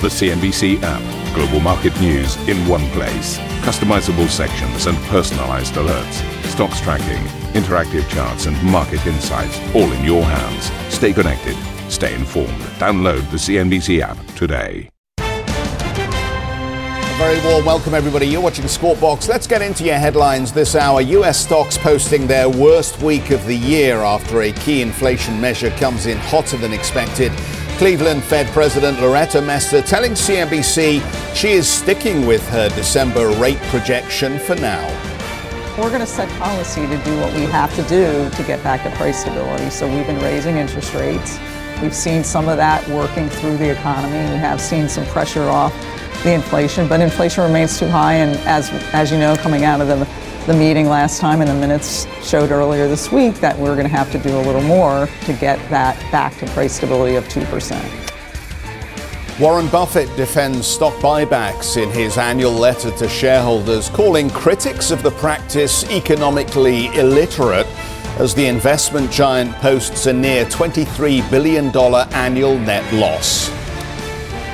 The CNBC app. Global market news in one place. Customizable sections and personalized alerts. Stocks tracking, interactive charts, and market insights all in your hands. Stay connected. Stay informed. Download the CNBC app today. A very warm welcome, everybody. You're watching Squawk Box. Let's get into your headlines this hour. US stocks posting their worst week of the year after a key inflation measure comes in hotter than expected. Cleveland Fed President Loretta Mester telling CNBC she is sticking with her December rate projection for now. We're going to set policy to do what we have to do to get back to price stability. So we've been raising interest rates. We've seen some of that working through the economy. We have seen some pressure off the inflation, but inflation remains too high. And as as you know, coming out of the the meeting last time and the minutes showed earlier this week that we're going to have to do a little more to get that back to price stability of 2%. Warren Buffett defends stock buybacks in his annual letter to shareholders, calling critics of the practice economically illiterate as the investment giant posts a near $23 billion annual net loss.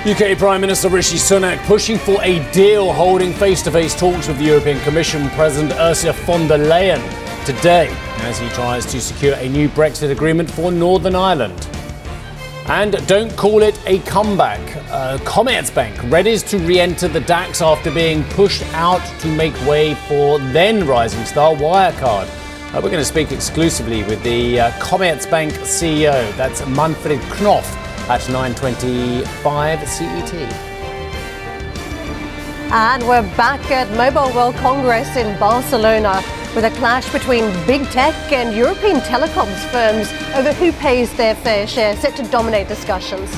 UK Prime Minister Rishi Sunak pushing for a deal holding face to face talks with the European Commission President Ursula von der Leyen today as he tries to secure a new Brexit agreement for Northern Ireland. And don't call it a comeback. Uh, Commerzbank readies to re enter the DAX after being pushed out to make way for then rising star Wirecard. Uh, we're going to speak exclusively with the uh, Commerzbank CEO, that's Manfred Knof at 9.25 CET. And we're back at Mobile World Congress in Barcelona with a clash between big tech and European telecoms firms over who pays their fair share, set to dominate discussions.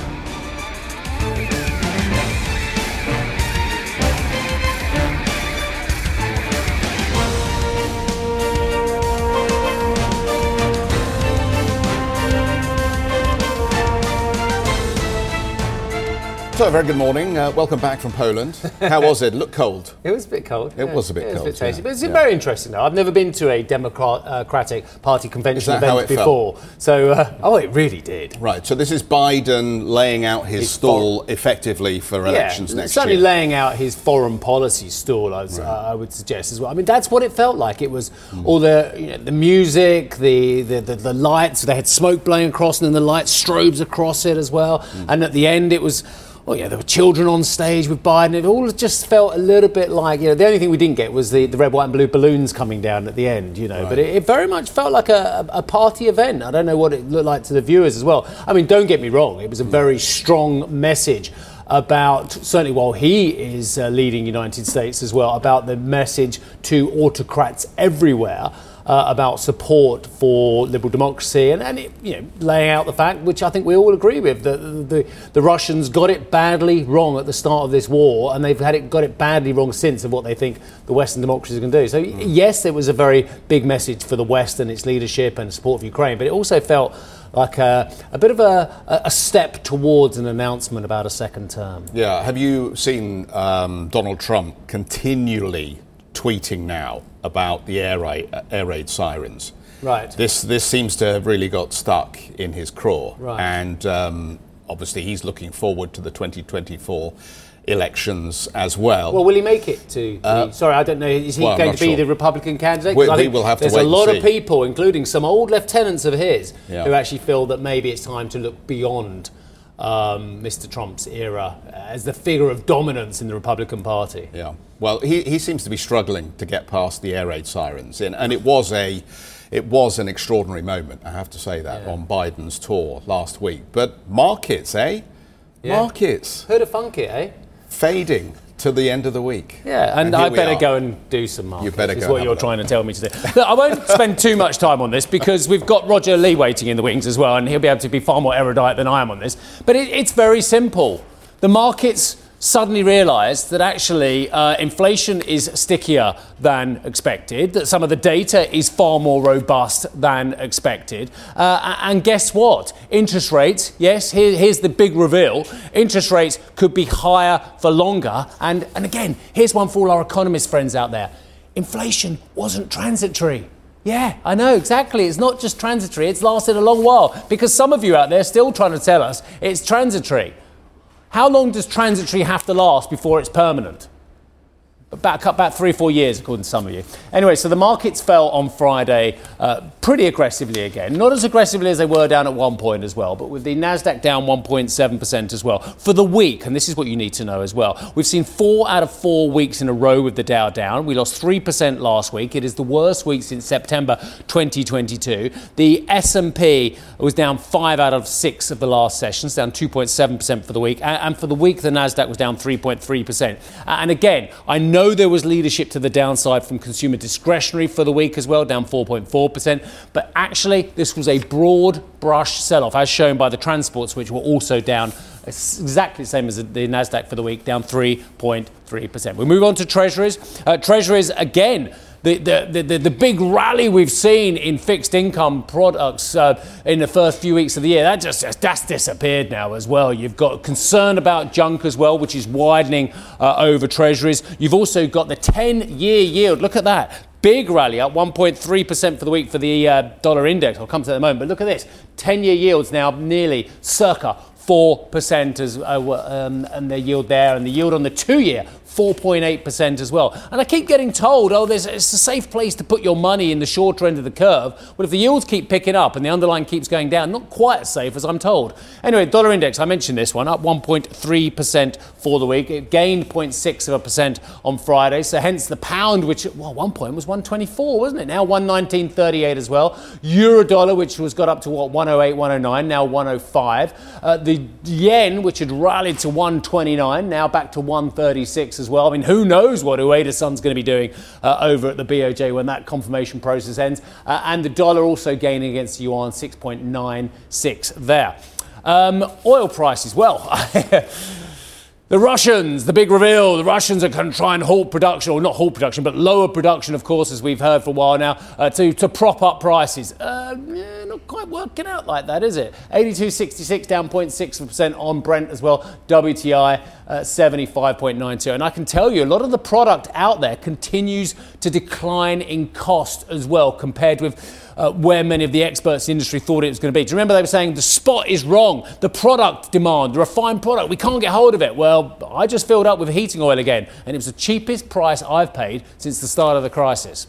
So, very good morning. Uh, welcome back from Poland. How was it? Look cold. It was a bit cold. It was a bit cold. it cold, Was a bit tasty, yeah. but it's Yeah. very interesting. Though I've never been to a Democratic Party convention event it felt? before, so uh, oh, it really did. Right, so this is Biden laying out his His stall effectively for elections yeah, next certainly year. Certainly laying out his foreign policy stall, I, was, uh, I would suggest as well. I mean, that's what it felt like. It was Hmm. all the you know, the music, the, the, the, the lights. They had smoke blowing across, and then the light strobes across it as well. Hmm. And at the end, it was. Oh yeah, there were children on stage with Biden. It all just felt a little bit like you know. The only thing we didn't get was the, the red, white, and blue balloons coming down at the end. You know, but it, it very much felt like a, a a party event. I don't know what it looked like to the viewers as well. I mean, don't get me wrong. It was a very strong message about certainly while he is uh, leading United States as well about the message to autocrats everywhere. Uh, about support for liberal democracy and, and it, you know, laying out the fact, which I think we all agree with, that the, the, the Russians got it badly wrong at the start of this war, and they've had it got it badly wrong since of what they think the Western democracies can do. So y yes, it was a very big message for the West and its leadership and support for Ukraine, but it also felt like a, a bit of a, a step towards an announcement about a second term. Yeah, have you seen um, Donald Trump continually tweeting now about the air raid, uh, air raid sirens? Right. This this seems to have really got stuck in his craw, Right. and um, obviously he's looking forward to the 2024 elections as well. Well, will he make it to? The, sorry, I don't know. Is he Uh, well, going to be sure. the Republican candidate? I we'll have to There's a lot of people, including some old lieutenants of his, Yeah. who actually feel that maybe it's time to look beyond um, Mr. Trump's era as the figure of dominance in the Republican Party. Yeah. Well, he, he seems to be struggling to get past the air raid sirens, and, and it was a it was an extraordinary moment, I have to say that, Yeah. on Biden's tour last week. But markets, eh? Yeah. Markets Who'd have thunk it, eh? fading to the end of the week. Yeah, and, here I better are. go and do some markets. You better is go what you're trying to tell me to do. Look, I won't spend too much time on this because we've got Roger Lee waiting in the wings as well, and he'll be able to be far more erudite than I am on this. But it, it's very simple. The markets suddenly realised that actually uh, inflation is stickier than expected, that some of the data is far more robust than expected. Uh, and guess what? Interest rates, yes, here, here's the big reveal interest rates could be higher for longer. And, and again, here's one for all our economist friends out there inflation wasn't transitory. Yeah, I know, exactly. It's not just transitory, it's lasted a long while because some of you out there are still trying to tell us it's transitory. How long does transitory have to last before it's permanent? About, about three or four years, according to some of you. Anyway, so the markets fell on Friday uh, pretty aggressively again. Not as aggressively as they were down at one point as well, but with the Nasdaq down 1.7% as well for the week. And this is what you need to know as well. We've seen four out of four weeks in a row with the Dow down. We lost three percent last week. It is the worst week since September 2022. The S&P was down five out of six of the last sessions, down 2.7% for the week, and for the week the Nasdaq was down 3.3%. And again, I know there was leadership to the downside from consumer discretionary for the week as well, down 4.4%. But actually, this was a broad brush sell off, as shown by the transports, which were also down exactly the same as the Nasdaq for the week, down 3.3%. We move on to treasuries. Uh, treasuries again the, the, the, big rally we've seen in fixed income products uh, in the first few weeks of the year, that just, that's disappeared now as well. You've got concern about junk as well, which is widening uh, over treasuries. You've also got the 10 year yield. Look at that. Big rally up 1.3% for the week for the uh, dollar index. I'll come to that in a moment. But look at this 10 year yields now nearly circa 4% as, uh, um, and the yield there, and the yield on the two year 4.8% as well. And I keep getting told, oh, it's a safe place to put your money in the shorter end of the curve. Well, if the yields keep picking up and the underlying keeps going down, not quite as safe as I'm told. Anyway, dollar index, I mentioned this one, up 1.3% for the week. It gained 0.6 of a percent on Friday. So hence the pound, which well, one point was 124, wasn't it? Now 119.38 as well. Euro dollar, which was got up to what 108, 109, now 105. Uh, the yen, which had rallied to 129, now back to 136 as well. I mean, who knows what Ueda-san's going to be doing uh, over at the BOJ when that confirmation process ends. Uh, and the dollar also gaining against the yuan 6.96 there. Um, oil prices, well. The Russians, the big reveal, the Russians are going to try and halt production, or not halt production, but lower production, of course, as we've heard for a while now, uh, to, to prop up prices. Uh, yeah, not quite working out like that, is it? 82.66 down 0.6% on Brent as well. WTI uh, 75.92. And I can tell you, a lot of the product out there continues to decline in cost as well, compared with uh, where many of the experts in the industry thought it was going to be. Do you remember they were saying the spot is wrong, the product demand, the refined product, we can't get hold of it? Well, I just filled up with heating oil again, and it was the cheapest price I've paid since the start of the crisis.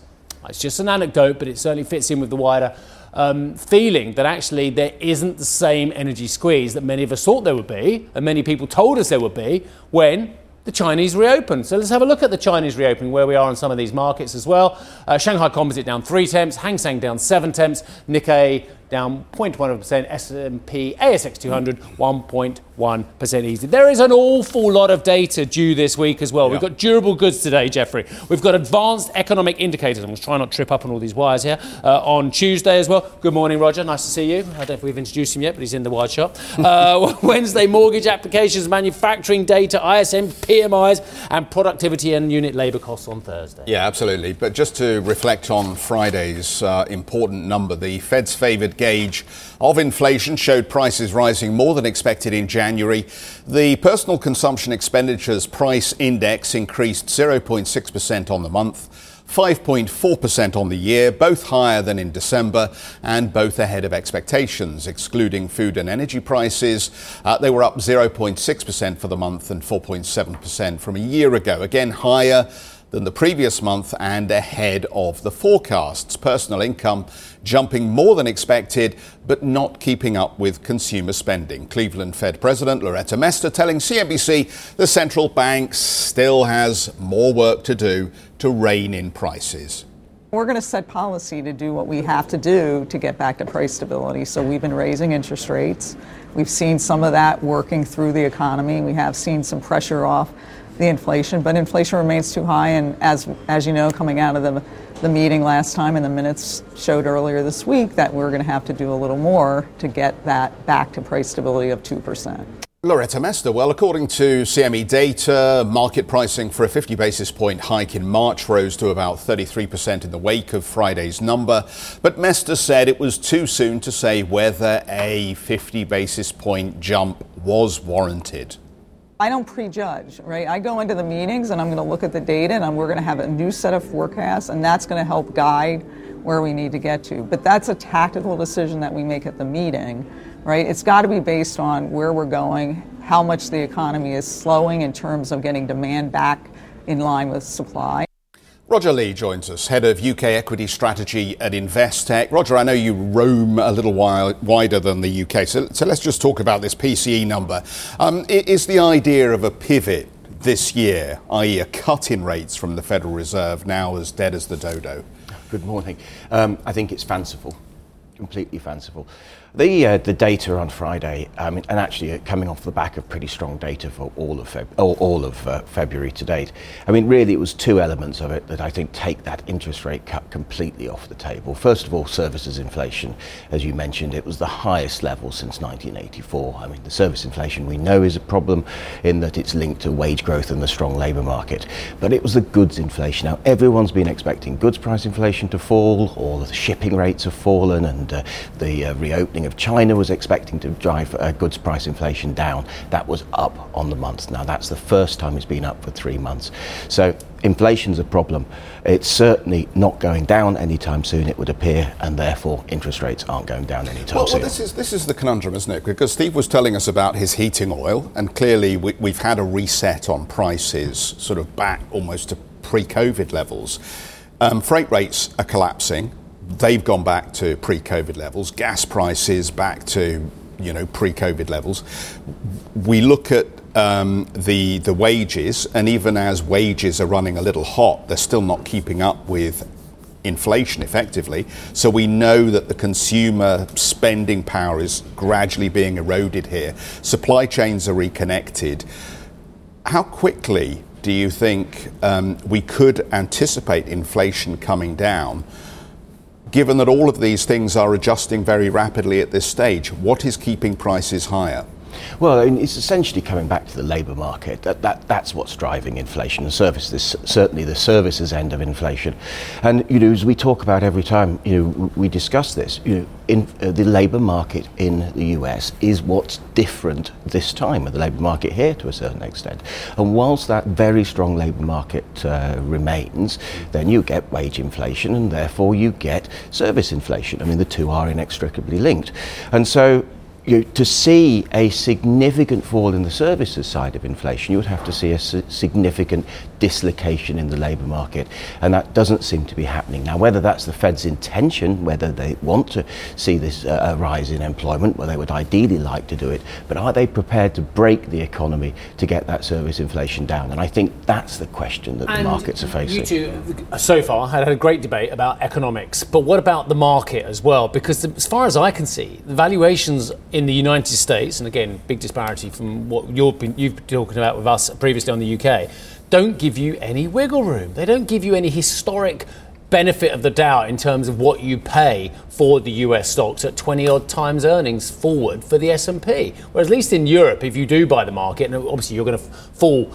It's just an anecdote, but it certainly fits in with the wider um, feeling that actually there isn't the same energy squeeze that many of us thought there would be, and many people told us there would be when the Chinese reopen. So let's have a look at the Chinese reopening, where we are in some of these markets as well. Uh, Shanghai Composite down three tenths, Hang Seng down seven tenths, Nikkei down 0.1%, S&P ASX 200 1.1% easy. There is an awful lot of data due this week as well. Yeah. We've got durable goods today, Jeffrey. We've got advanced economic indicators. I'm trying not to trip up on all these wires here. Uh, on Tuesday as well. Good morning, Roger. Nice to see you. I don't know if we've introduced him yet, but he's in the wide shop. Uh, Wednesday, mortgage applications, manufacturing data, ISM, PMIs, and productivity and unit labour costs on Thursday. Yeah, absolutely. But just to reflect on Friday's uh, important number, the Fed's favoured gauge of inflation showed prices rising more than expected in January. The personal consumption expenditures price index increased 0.6% on the month. 5.4% on the year, both higher than in December and both ahead of expectations. Excluding food and energy prices, uh, they were up 0.6% for the month and 4.7% from a year ago. Again, higher than the previous month and ahead of the forecasts. Personal income jumping more than expected, but not keeping up with consumer spending. Cleveland Fed President Loretta Mester telling CNBC the central bank still has more work to do to rein in prices. We're going to set policy to do what we have to do to get back to price stability. So we've been raising interest rates. We've seen some of that working through the economy. We have seen some pressure off the inflation, but inflation remains too high. And as as you know, coming out of the the meeting last time and the minutes showed earlier this week that we're going to have to do a little more to get that back to price stability of two percent. Loretta Mester. Well, according to CME data, market pricing for a 50 basis point hike in March rose to about 33% in the wake of Friday's number. But Mester said it was too soon to say whether a 50 basis point jump was warranted. I don't prejudge, right? I go into the meetings and I'm going to look at the data and we're going to have a new set of forecasts and that's going to help guide where we need to get to. But that's a tactical decision that we make at the meeting, right? It's got to be based on where we're going, how much the economy is slowing in terms of getting demand back in line with supply. Roger Lee joins us, head of UK equity strategy at Investec. Roger, I know you roam a little while wider than the UK, so, so let's just talk about this PCE number. Um, is the idea of a pivot this year, i.e., a cut in rates from the Federal Reserve, now as dead as the dodo? Good morning. Um, I think it's fanciful, completely fanciful. The, uh, the data on Friday, um, and actually uh, coming off the back of pretty strong data for all of, Feb- all, all of uh, February to date. I mean, really, it was two elements of it that I think take that interest rate cut completely off the table. First of all, services inflation. As you mentioned, it was the highest level since 1984. I mean, the service inflation we know is a problem in that it's linked to wage growth and the strong labour market. But it was the goods inflation. Now, everyone's been expecting goods price inflation to fall, all the shipping rates have fallen, and uh, the uh, of China was expecting to drive uh, goods price inflation down. That was up on the month. Now, that's the first time it's been up for three months. So, inflation's a problem. It's certainly not going down anytime soon, it would appear, and therefore interest rates aren't going down anytime well, soon. Well, this is, this is the conundrum, isn't it? Because Steve was telling us about his heating oil, and clearly we, we've had a reset on prices, sort of back almost to pre COVID levels. Um, freight rates are collapsing they've gone back to pre-COVID levels. Gas prices back to you know pre-COVID levels. We look at um, the the wages, and even as wages are running a little hot, they're still not keeping up with inflation effectively. So we know that the consumer spending power is gradually being eroded here. Supply chains are reconnected. How quickly do you think um, we could anticipate inflation coming down? Given that all of these things are adjusting very rapidly at this stage, what is keeping prices higher? Well, it's essentially coming back to the labour market. That, that, that's what's driving inflation and services, certainly the services end of inflation. And, you know, as we talk about every time, you know, we discuss this, you know, in, uh, the labour market in the US is what's different this time with the labour market here to a certain extent. And whilst that very strong labour market uh, remains, then you get wage inflation and therefore you get service inflation. I mean, the two are inextricably linked. And so you, to see a significant fall in the services side of inflation, you would have to see a significant dislocation in the labour market, and that doesn't seem to be happening. Now, whether that's the Fed's intention, whether they want to see this uh, rise in employment, where they would ideally like to do it, but are they prepared to break the economy to get that service inflation down? And I think that's the question that and the markets are facing. You two, so far, had a great debate about economics, but what about the market as well? Because as far as I can see, the valuations in the United States, and again, big disparity from what you've been, you've been talking about with us previously on the UK, don't give you any wiggle room. They don't give you any historic benefit of the doubt in terms of what you pay for the US stocks at 20 odd times earnings forward for the S&P. Whereas at least in Europe if you do buy the market and obviously you're going to fall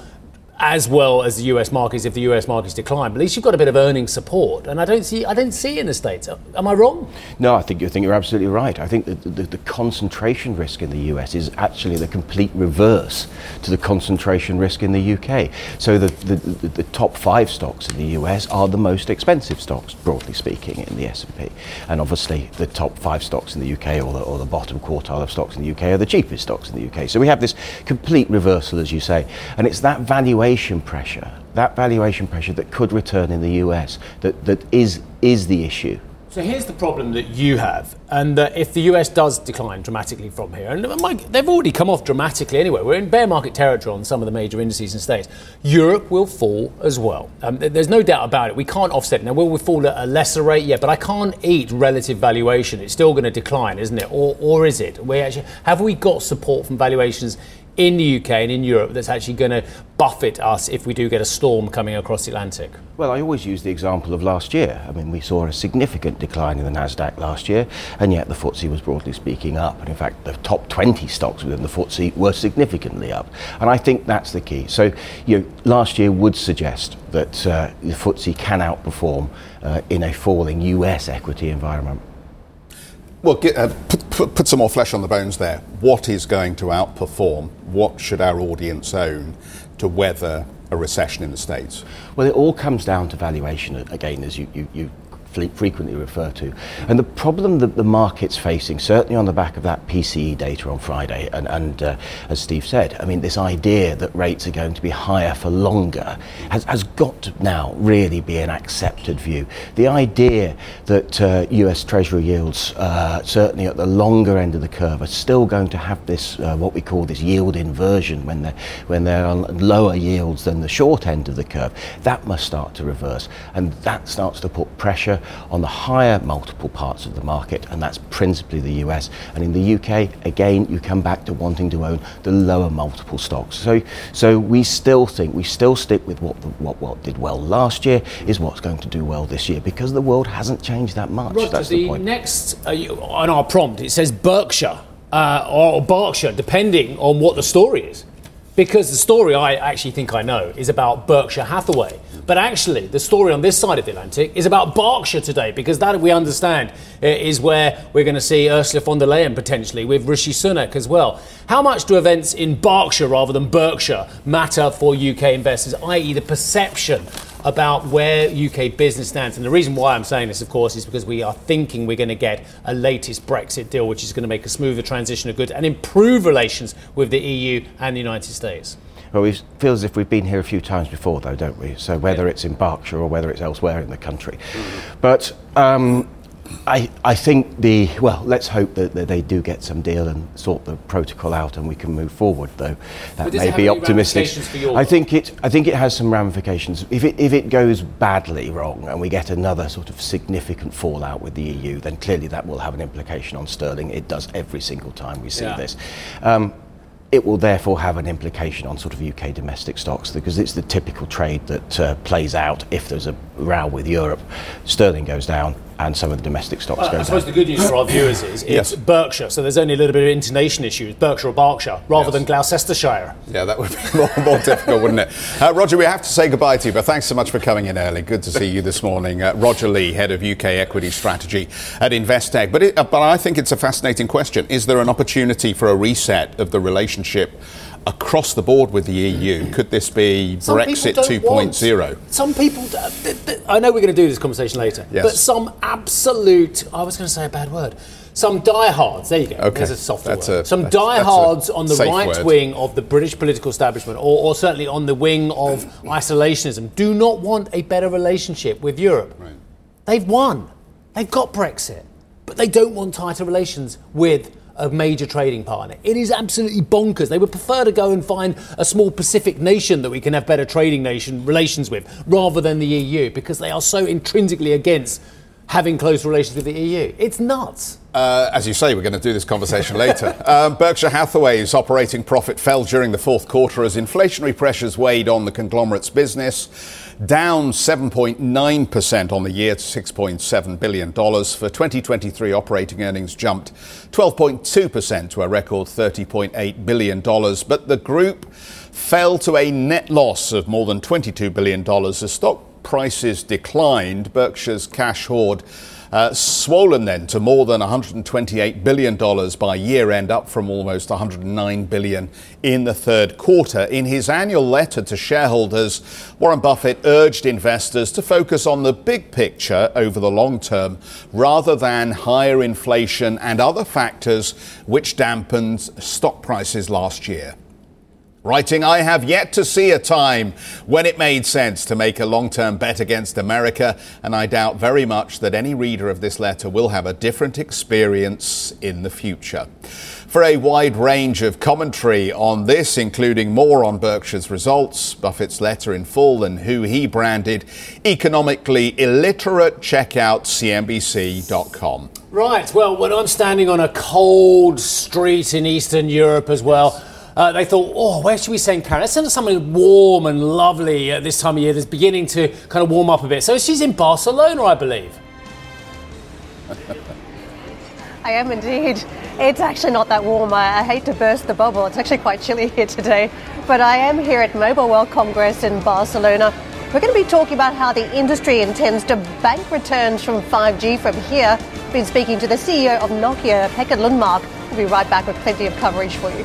as well as the US markets if the US markets decline. But at least you've got a bit of earnings support, and I don't see I don't see in the states. Am I wrong? No, I think you think you're absolutely right. I think that the, the, concentration risk in the US is actually the complete reverse to the concentration risk in the UK. So the, the, the, the top five stocks in the US are the most expensive stocks, broadly speaking, in the S&P, and obviously the top five stocks in the UK or the, or the bottom quartile of stocks in the UK are the cheapest stocks in the UK. So we have this complete reversal, as you say, and it's that valuation valuation pressure, that valuation pressure that could return in the US, that, that is, is the issue. So here's the problem that you have, and that if the US does decline dramatically from here, and Mike, they've already come off dramatically anyway, we're in bear market territory on some of the major indices and states, Europe will fall as well. Um, there's no doubt about it. We can't offset it. Now, will we fall at a lesser rate? Yeah, but I can't eat relative valuation. It's still going to decline, isn't it? Or, or is it? We actually, have we got support from valuations in the UK and in Europe that's actually going to buffet us if we do get a storm coming across the Atlantic? Well, I always use the example of last year. I mean, we saw a significant decline in the Nasdaq last year, and yet the FTSE was broadly speaking up. And in fact, the top 20 stocks within the FTSE were significantly up. And I think that's the key. So, you know, last year would suggest that uh, the FTSE can outperform uh, in a falling US equity environment. Well, get, uh, put, put, put, some more flesh on the bones there. What is going to outperform? What should our audience own to weather a recession in the States? Well, it all comes down to valuation again, as you, you, you frequently refer to. And the problem that the market's facing, certainly on the back of that PCE data on Friday, and, and uh, as Steve said, I mean, this idea that rates are going to be higher for longer has, has got to now really be an accepted view. The idea that uh, US Treasury yields, uh, certainly at the longer end of the curve, are still going to have this, uh, what we call this yield inversion when they're, when they're on lower yields than the short end of the curve, that must start to reverse. And that starts to put pressure on the higher multiple parts of the market, and that's principally the US. And in the UK, again, you come back to wanting to own the lower multiple stocks. So, so we still think, we still stick with what, the, what, what did well last year is what's going to do well this year because the world hasn't changed that much. Roger, that's the, the point. next, uh, on our prompt, it says Berkshire uh, or Berkshire, depending on what the story is. Because the story I actually think I know is about Berkshire Hathaway. But actually, the story on this side of the Atlantic is about Berkshire today, because that we understand uh, is where we're going to see Ursula von der Leyen potentially with Rishi Sunak as well. How much do events in Berkshire rather than Berkshire matter for UK investors, i.e., the perception about where UK business stands. And the reason why I'm saying this, of course, is because we are thinking we're going to get a latest Brexit deal, which is going to make a smoother transition of goods and improve relations with the EU and the United States. Well, we feel as if we've been here a few times before, though, don't we? So whether it's in Berkshire or whether it's elsewhere in the country, but um, I, I think the well, let's hope that, that, they do get some deal and sort the protocol out, and we can move forward. Though that may be optimistic. I think it I think it has some ramifications. If it if it goes badly wrong and we get another sort of significant fallout with the EU, then clearly that will have an implication on sterling. It does every single time we see yeah. this. Um, it will therefore have an implication on sort of UK domestic stocks because it's the typical trade that uh, plays out if there's a row with Europe. Sterling goes down, and some of the domestic stocks go I suppose down. the good news for our viewers is it's yes. Berkshire, so there's only a little bit of intonation issues, Berkshire or Berkshire, rather yes. than Gloucestershire. Yeah, that would be more, more difficult, wouldn't it? Uh, Roger, we have to say goodbye to you, but thanks so much for coming in early. Good to see you this morning. Uh, Roger Lee, Head of UK Equity Strategy at Investec. But, it, uh, but I think it's a fascinating question. Is there an opportunity for a reset of the relationship across the board with the EU? Could this be some Brexit 2.0? Some people, I know we're going to do this conversation later, yes. but some absolute, I was going to say a bad word, some diehards, there you go, okay. there's a soft word. A, some diehards on the right word. wing of the British political establishment, or, or, certainly on the wing of isolationism, do not want a better relationship with Europe. Right. They've won. They've got Brexit, but they don't want tighter relations with a major trading partner. It is absolutely bonkers. They would prefer to go and find a small Pacific nation that we can have better trading nation relations with rather than the EU because they are so intrinsically against having close relations with the EU. It's nuts. Uh, as you say, we're going to do this conversation later. Um, Berkshire Hathaway's operating profit fell during the fourth quarter as inflationary pressures weighed on the conglomerate's business, down 7.9% on the year to $6.7 billion. For 2023, operating earnings jumped 12.2% to a record $30.8 billion. But the group fell to a net loss of more than $22 billion as stock prices declined. Berkshire's cash hoard uh, swollen then to more than $128 billion by year end, up from almost 109 billion in the third quarter. In his annual letter to shareholders, Warren Buffett urged investors to focus on the big picture over the long term rather than higher inflation and other factors which dampened stock prices last year. Writing, I have yet to see a time when it made sense to make a long term bet against America, and I doubt very much that any reader of this letter will have a different experience in the future. For a wide range of commentary on this, including more on Berkshire's results, Buffett's letter in full, and who he branded economically illiterate, check out CNBC.com. Right, well, when I'm standing on a cold street in Eastern Europe as well, uh, they thought, oh, where should we send Karen? Let's send her something warm and lovely at this time of year that's beginning to kind of warm up a bit. So she's in Barcelona, I believe. I am indeed. It's actually not that warm. I, I, hate to burst the bubble. It's actually quite chilly here today. But I am here at Mobile World Congress in Barcelona. We're going to be talking about how the industry intends to bank returns from 5G from here. Been speaking to the CEO of Nokia, Pekka Lundmark. We'll be right back with plenty of coverage for you.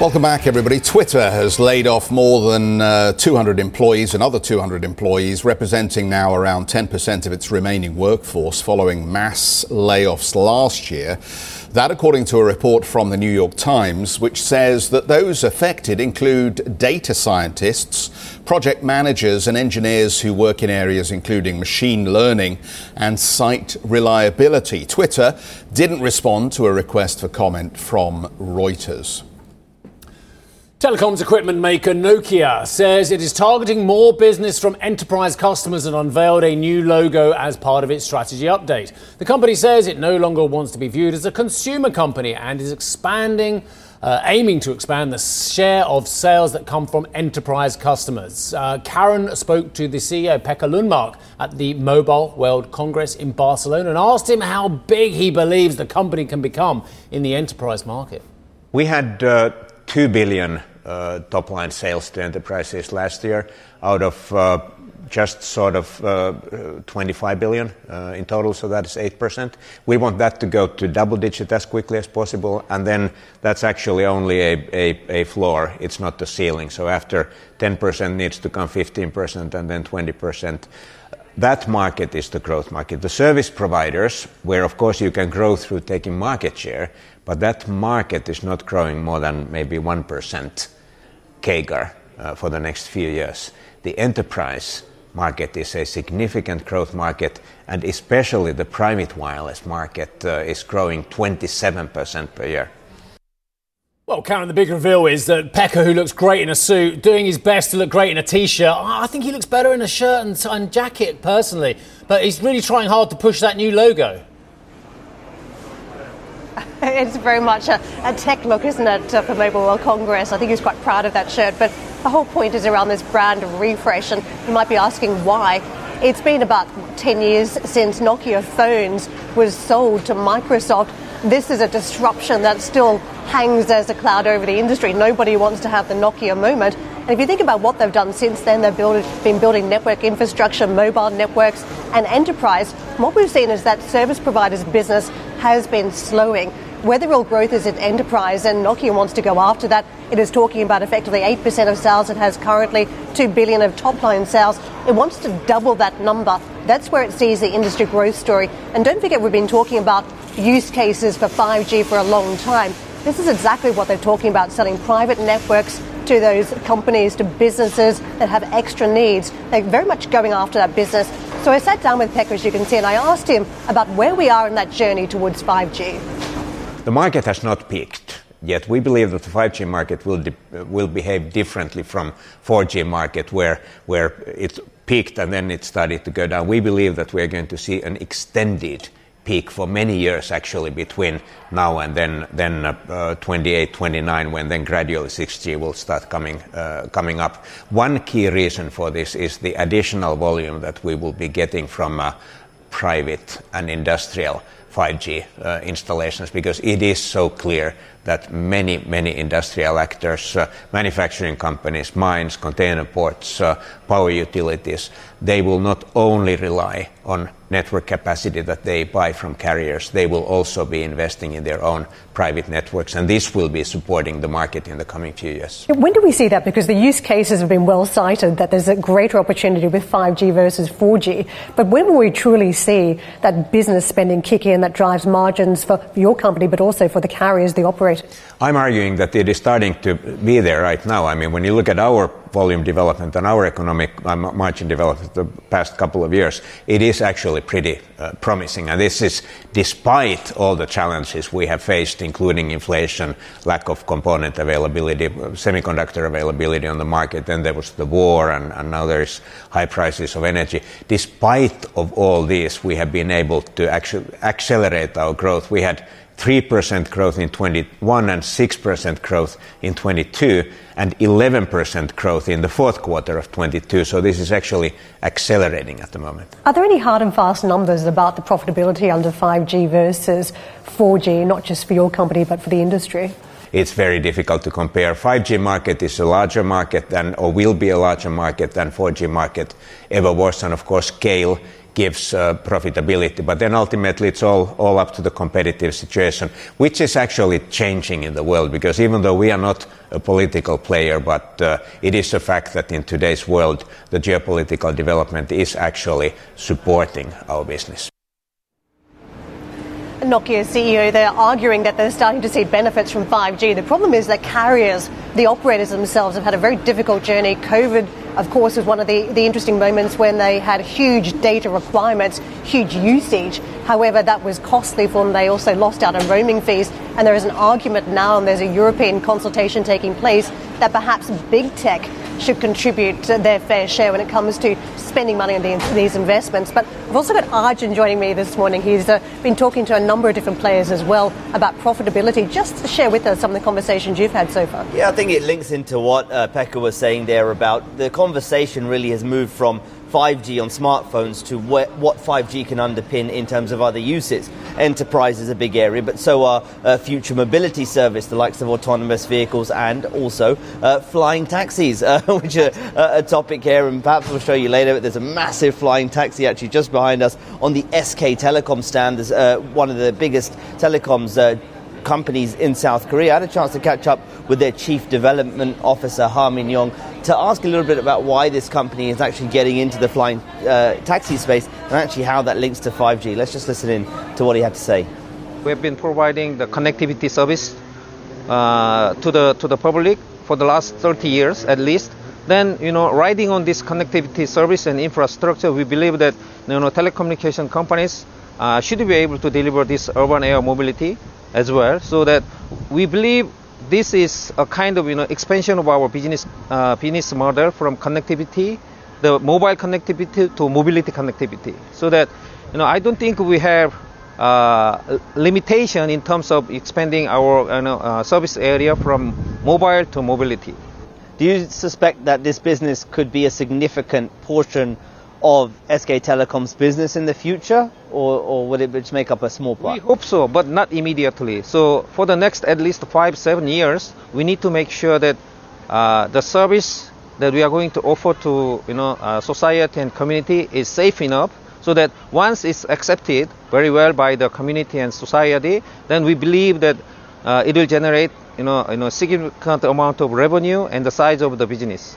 Welcome back, everybody. Twitter has laid off more than uh, 200 employees, another 200 employees, representing now around 10% of its remaining workforce following mass layoffs last year. That, according to a report from the New York Times, which says that those affected include data scientists, project managers, and engineers who work in areas including machine learning and site reliability. Twitter didn't respond to a request for comment from Reuters. Telecoms equipment maker Nokia says it is targeting more business from enterprise customers and unveiled a new logo as part of its strategy update. The company says it no longer wants to be viewed as a consumer company and is expanding, uh, aiming to expand the share of sales that come from enterprise customers. Uh, Karen spoke to the CEO, Pekka Lundmark, at the Mobile World Congress in Barcelona and asked him how big he believes the company can become in the enterprise market. We had uh, 2 billion uh, top line sales to enterprises last year out of uh, just sort of uh, 25 billion in total, so that is 8%. We want that to go to double digit as quickly as possible, and then that's actually only a floor. It's not the ceiling. So after 10% needs to come 15% and then 20%. That market is the growth market. The service providers, where of course you can grow through taking market share, but that market is not growing more than maybe 1% CAGR uh, for the next few years. The enterprise market is a significant growth market, and especially the private wireless market uh, is growing 27% per year. Well, Karen, the big reveal is that Pekka, who looks great in a suit, doing his best to look great in a t-shirt. I think he looks better in a shirt and, and jacket, personally. But he's really trying hard to push that new logo. It's very much a, a tech look, isn't it, uh, for Mobile World Congress? I think he's quite proud of that shirt. But the whole point is around this brand refresh, and you might be asking why. It's been about 10 years since Nokia phones was sold to Microsoft. This is a disruption that still hangs as a cloud over the industry. Nobody wants to have the Nokia moment. And if you think about what they've done since then, they've build, been building network infrastructure, mobile networks, and enterprise. what we've seen is that service providers' business has been slowing where the real growth is in enterprise, and Nokia wants to go after that. It is talking about effectively 8% of sales. It has currently 2 billion of top line sales. It wants to double that number. That's where it sees the industry growth story. And don't forget, we've been talking about use cases for 5G for a long time. This is exactly what they're talking about selling private networks to those companies, to businesses that have extra needs. They're very much going after that business. So I sat down with Pekka, as you can see, and I asked him about where we are in that journey towards 5G. The market has not peaked yet. We believe that the 5G market will, will behave differently from 4G market, where, where it peaked and then it started to go down. We believe that we are going to see an extended peak for many years actually between now and then then uh, 28 29 when then gradually 6G will start coming uh, coming up one key reason for this is the additional volume that we will be getting from uh, private and industrial 5G uh, installations because it is so clear that many, many industrial actors, uh, manufacturing companies, mines, container ports, uh, power utilities, they will not only rely on network capacity that they buy from carriers, they will also be investing in their own private networks, and this will be supporting the market in the coming few years. When do we see that? Because the use cases have been well cited that there's a greater opportunity with 5G versus 4G. But when will we truly see that business spending kick in that drives margins for your company, but also for the carriers, the operators? I'm arguing that it is starting to be there right now. I mean, when you look at our volume development and our economic uh, margin development the past couple of years, it is actually pretty uh, promising. And this is despite all the challenges we have faced, including inflation, lack of component availability, semiconductor availability on the market. Then there was the war, and, and now there's high prices of energy. Despite of all this, we have been able to actually accelerate our growth. We had 3% growth in 21 and 6% growth in 22 and 11% growth in the fourth quarter of 22. So this is actually accelerating at the moment. Are there any hard and fast numbers about the profitability under 5G versus 4G, not just for your company but for the industry? It's very difficult to compare. 5G market is a larger market than, or will be a larger market than 4G market ever was, and of course scale gives uh, profitability. But then ultimately it's all, all up to the competitive situation, which is actually changing in the world because even though we are not a political player, but uh, it is a fact that in today's world the geopolitical development is actually supporting our business. Nokia CEO, they're arguing that they're starting to see benefits from 5G. The problem is that carriers, the operators themselves, have had a very difficult journey. COVID, of course, was one of the, the interesting moments when they had huge data requirements, huge usage. However, that was costly for them. They also lost out on roaming fees. And there is an argument now, and there's a European consultation taking place, that perhaps big tech should contribute their fair share when it comes to spending money on these investments. But I've also got Arjun joining me this morning. He's uh, been talking to a number of different players as well about profitability. Just to share with us some of the conversations you've had so far. Yeah, I think it links into what uh, Pekka was saying there about the conversation really has moved from 5G on smartphones to what, what 5G can underpin in terms of other uses. Enterprise is a big area, but so are uh, future mobility service, the likes of autonomous vehicles and also uh, flying taxis, uh, which are uh, a topic here. And perhaps we'll show you later. But there's a massive flying taxi actually just behind us on the SK Telecom stand. There's uh, one of the biggest telecoms uh, companies in South Korea. I had a chance to catch up with their chief development officer, Ha Min Yong, to ask a little bit about why this company is actually getting into the flying uh, taxi space and actually how that links to 5G. Let's just listen in to what he had to say. We've been providing the connectivity service uh, to the to the public for the last 30 years at least. Then, you know, riding on this connectivity service and infrastructure, we believe that you know telecommunication companies uh, should be able to deliver this urban air mobility as well, so that we believe this is a kind of you know expansion of our business uh, business model from connectivity, the mobile connectivity to mobility connectivity. So that you know I don't think we have uh, limitation in terms of expanding our you know, uh, service area from mobile to mobility. Do you suspect that this business could be a significant portion of SK Telecom's business in the future, or, or would it just make up a small part? We hope so, but not immediately. So for the next at least five, seven years, we need to make sure that uh, the service that we are going to offer to you know uh, society and community is safe enough so that once it's accepted very well by the community and society, then we believe that uh, it will generate you know, you know significant amount of revenue and the size of the business.